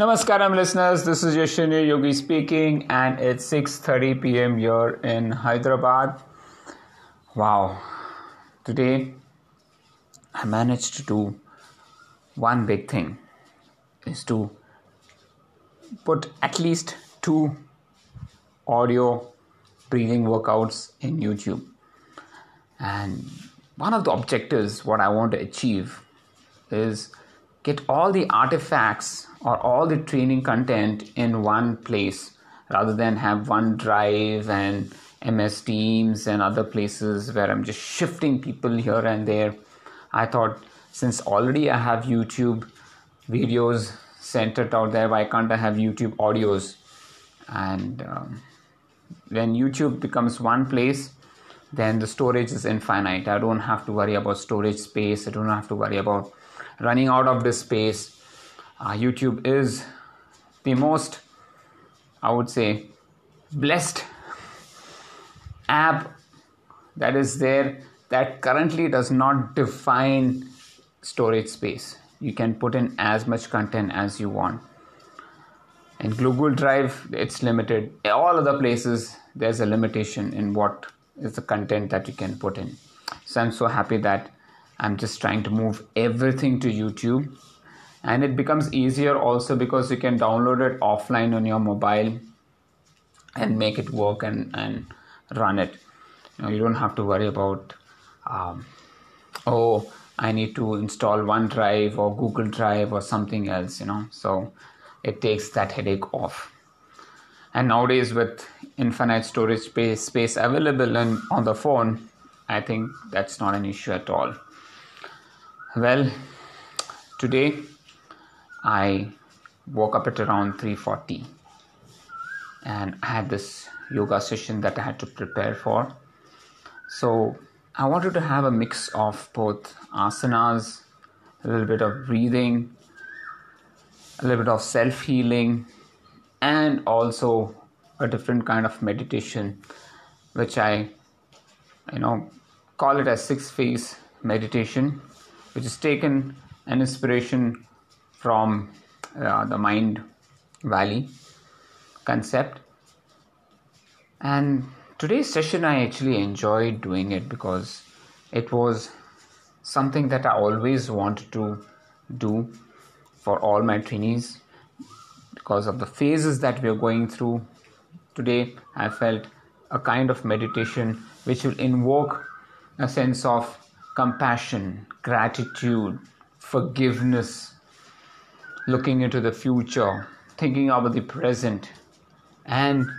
Namaskaram listeners, this is Yashini Yogi speaking and it's 6:30 p.m. here in Hyderabad. Wow. Today I managed to do one big thing is to put at least two audio breathing workouts in YouTube. And one of the objectives what I want to achieve is get all the artifacts or all the training content in one place rather than have one drive and MS Teams and other places where I'm just shifting people here and there. I thought since already I have YouTube videos centered out there, why can't I have YouTube audios? And um, when YouTube becomes one place, then the storage is infinite. I don't have to worry about storage space. I don't have to worry about running out of this space. Uh, YouTube is the most, I would say, blessed app that is there that currently does not define storage space. You can put in as much content as you want. In Google Drive, it's limited. All other places, there's a limitation in what is the content that you can put in. So I'm so happy that I'm just trying to move everything to YouTube. And it becomes easier also because you can download it offline on your mobile and make it work and, and run it. You, know, you don't have to worry about, um, oh, I need to install OneDrive or Google Drive or something else, you know. So it takes that headache off. And nowadays, with infinite storage space, space available and on the phone, I think that's not an issue at all. Well, today I woke up at around 3:40 and I had this yoga session that I had to prepare for. So I wanted to have a mix of both asanas, a little bit of breathing, a little bit of self healing, and also a different kind of meditation, which I, you know, call it a six phase meditation which is taken an inspiration from uh, the mind valley concept. And today's session i actually enjoyed doing it because it was something that i always wanted to do for all my trainees because of the phases that we are going through. Today i felt a kind of meditation which will invoke a sense of compassion, gratitude, forgiveness, looking into the future, thinking about the present, and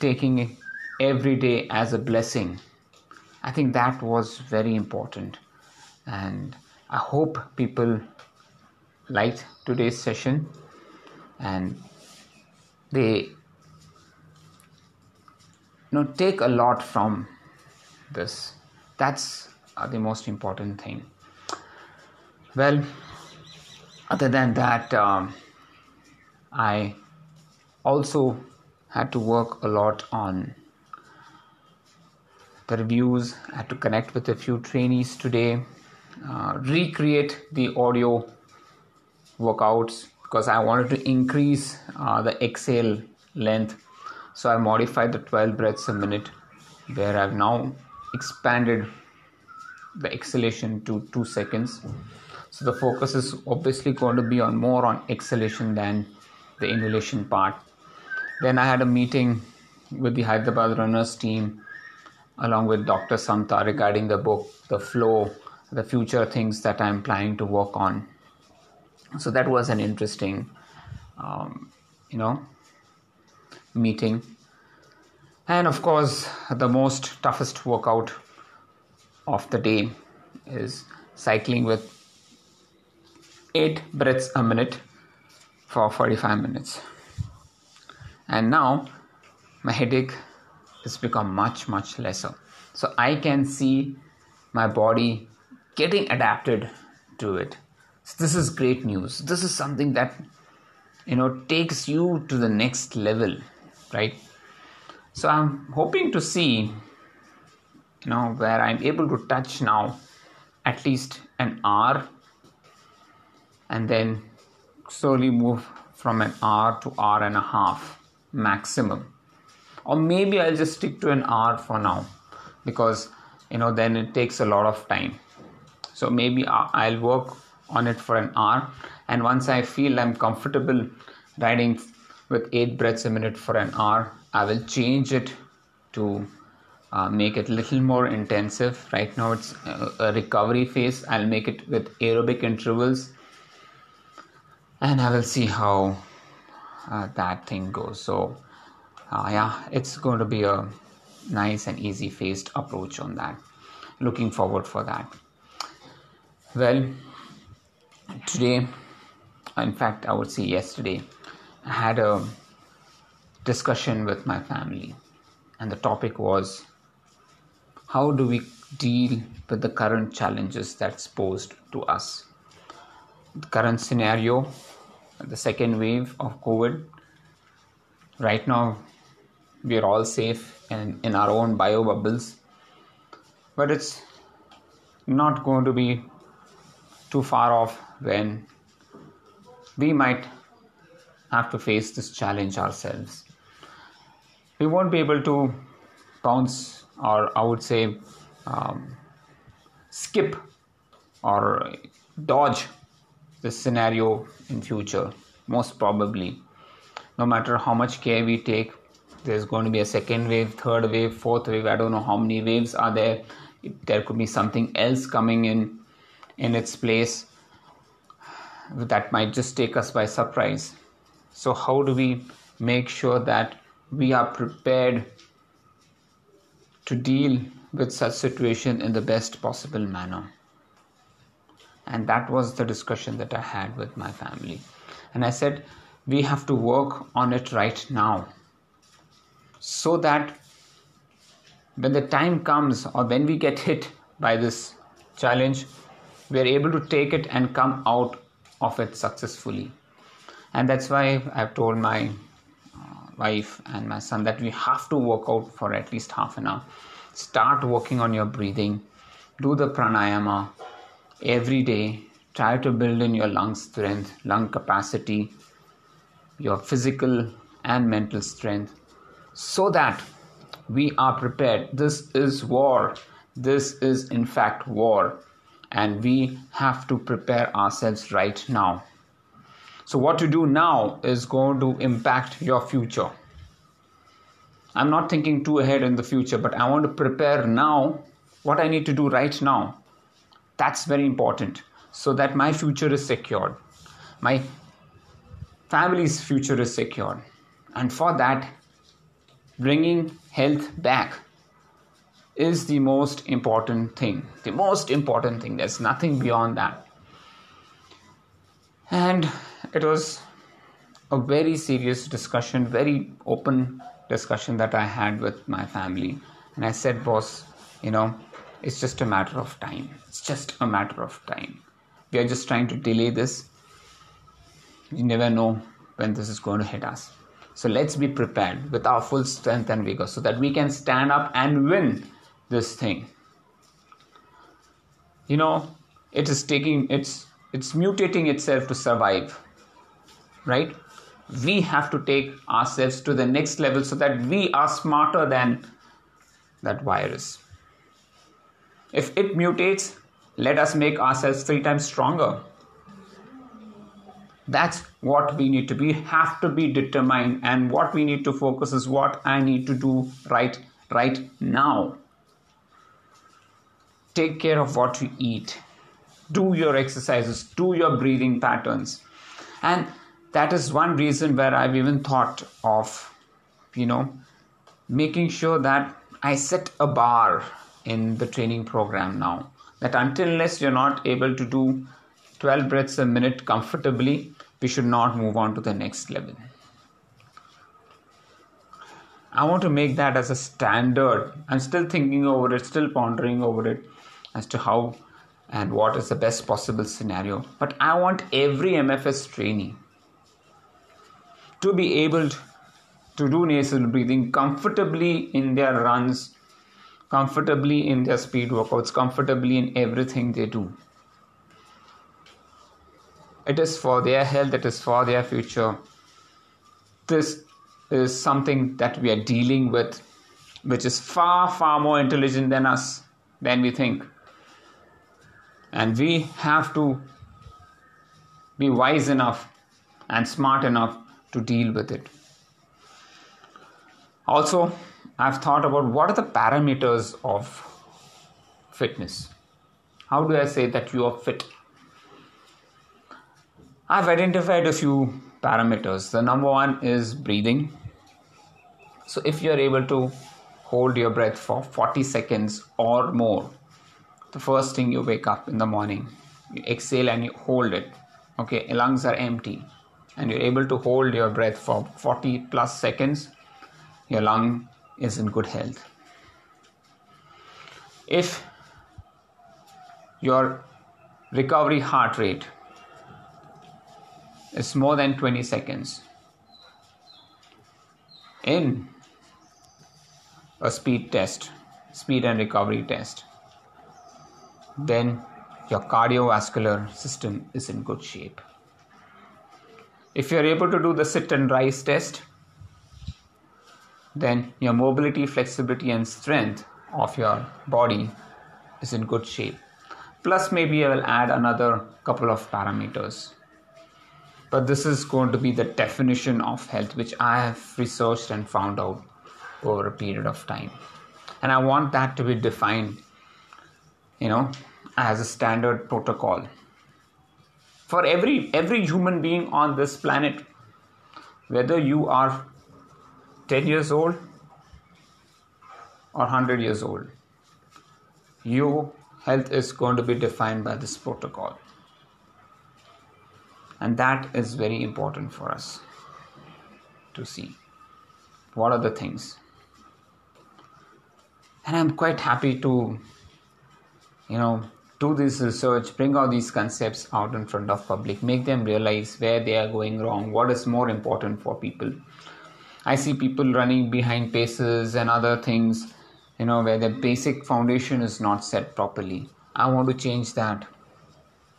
taking every day as a blessing. I think that was very important. And I hope people liked today's session and they you know take a lot from this that's are the most important thing. Well, other than that, um, I also had to work a lot on the reviews. I had to connect with a few trainees today, uh, recreate the audio workouts because I wanted to increase uh, the exhale length. So I modified the 12 breaths a minute, where I've now expanded the exhalation to 2 seconds so the focus is obviously going to be on more on exhalation than the inhalation part. Then i had a meeting with the hyderabad runners team along with dr samta regarding the book the flow the future things that i'm planning to work on. So that was an interesting um, you know meeting. And of course the most toughest workout of the day is cycling with 8 breaths a minute for 45 minutes. And now my headache has become much, much lesser. So I can see my body getting adapted to it. So this is great news. This is something that you know takes you to the next level, right? So I'm hoping to see you know where i'm able to touch now at least an hour and then slowly move from an hour to hour and a half maximum. Or maybe I'll just stick to an hour for now because you know then it takes a lot of time. So maybe I'll work on it for an hour and once I feel I'm comfortable riding with 8 breaths a minute for an hour, I will change it to uh, make it a little more intensive. Right now it's a recovery phase. I'll make it with aerobic intervals and I will see how uh, that thing goes. So, uh, yeah, it's going to be a nice and easy phased approach on that. Looking forward for that. Well, today, in fact, I would say yesterday, I had a discussion with my family, and the topic was how do we deal with the current challenges that's posed to us? Current scenario, the second wave of COVID. Right now, we are all safe and in our own bio bubbles, but it's not going to be too far off when we might have to face this challenge ourselves. We won't be able to bounce, or I would say, um, skip or dodge this scenario in future. Most probably, no matter how much care we take, there's going to be a second wave, third wave, fourth wave. I don't know how many waves are there. There could be something else coming in in its place that might just take us by surprise. So, how do we make sure that we are prepared to deal with such situation in the best possible manner? And that was the discussion that I had with my family. And I said, we have to work on it right now so that when the time comes or when we get hit by this challenge, we are able to take it and come out of it successfully. And that's why i've told my uh, wife and my son that we have to work out for at least half an hour. Start working on your breathing. Do the pranayama every day try to build in your lung strength lung capacity your physical and mental strength so that we are prepared this is war this is in fact war and we have to prepare ourselves right now so, what you do now is going to impact your future. I'm not thinking too ahead in the future, but I want to prepare now what I need to do right now. That's very important so that my future is secured. My family's future is secured. And for that, bringing health back is the most important thing. The most important thing. There's nothing beyond that. And it was a very serious discussion, very open discussion that I had with my family. And I said, boss, you know, it's just a matter of time. It's just a matter of time. We are just trying to delay this. You never know when this is going to hit us. So let's be prepared with our full strength and vigor so that we can stand up and win this thing. You know, it is taking it's it's mutating itself to survive right we have to take ourselves to the next level so that we are smarter than that virus if it mutates let us make ourselves three times stronger. That's what we need to be have to be determined and what we need to focus is what i need to do right right now. Take care of what you eat. Do your exercises. Do your breathing patterns. And that is one reason where I've even thought of, you know, making sure that I set a bar in the training program now. That until unless you're not able to do 12 breaths a minute comfortably, we should not move on to the next level. I want to make that as a standard. I'm still thinking over it, still pondering over it as to how and what is the best possible scenario. But I want every MFS trainee to be able to do nasal breathing comfortably in their runs, comfortably in their speed workouts, comfortably in everything they do. It is for their health, it is for their future, this is something that we are dealing with, which is far, far more intelligent than us, than we think. And we have to be wise enough and smart enough to deal with it. Also, I've thought about what are the parameters of fitness. How do I say that you are fit? I've identified a few parameters. The number one is breathing. So, if you're able to hold your breath for 40 seconds or more, the first thing you wake up in the morning, you exhale and you hold it. Okay, lungs are empty, and you're able to hold your breath for 40 plus seconds, your lung is in good health. If your recovery heart rate is more than 20 seconds in a speed test, speed and recovery test, then your cardiovascular system is in good shape. If you're able to do the sit and rise test, then your mobility, flexibility, and strength of your body is in good shape. Plus, maybe I will add another couple of parameters. But this is going to be the definition of health, which I have researched and found out over a period of time. And I want that to be defined, you know, as a standard protocol for every every human being on this planet whether you are 10 years old or 100 years old your health is going to be defined by this protocol. And that is very important for us to see. What are the things? And i'm quite happy to you know do this research bring all these concepts out in front of public make them realize where they are going wrong what is more important for people i see people running behind paces and other things you know where the basic foundation is not set properly. I want to change that.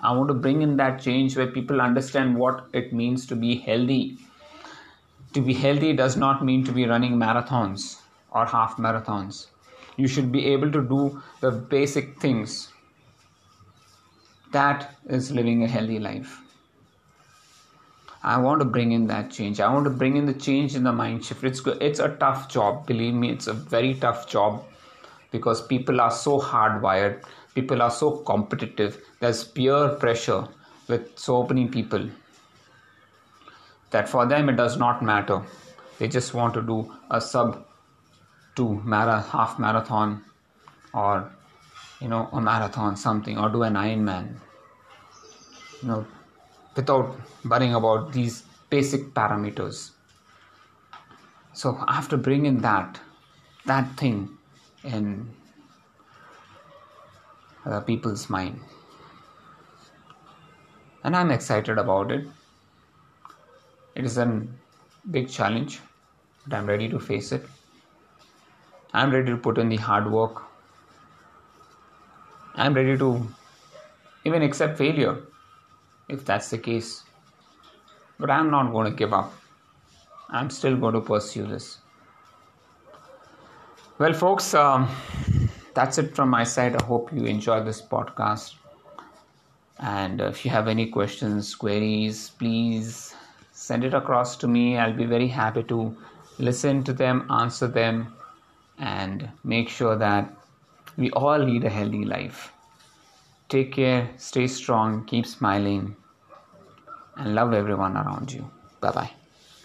I want to bring in that change where people understand what it means to be healthy. To be healthy does not mean to be running marathons or half marathons. You should be able to do the basic things. That is living a healthy life. I want to bring in that change. I want to bring in the change in the mind shift. It's it's a tough job. Believe me, it's a very tough job because people are so hardwired. People are so competitive. There's peer pressure with so many people that for them it does not matter. They just want to do a sub two mara half marathon or you know a marathon something or do an Ironman you know without worrying about these basic parameters. So I have to bring in that that thing in uh, people's mind and I'm excited about it. It is a big challenge but I'm ready to face it. I'm ready to put in the hard work. I'm ready to even accept failure if that's the case. But I'm not going to give up. I'm still going to pursue this. Well, folks, um, that's it from my side. I hope you enjoyed this podcast. And if you have any questions, queries, please send it across to me. I'll be very happy to listen to them, answer them, and make sure that we all lead a healthy life. Take care, stay strong, keep smiling, and love everyone around you. Bye bye.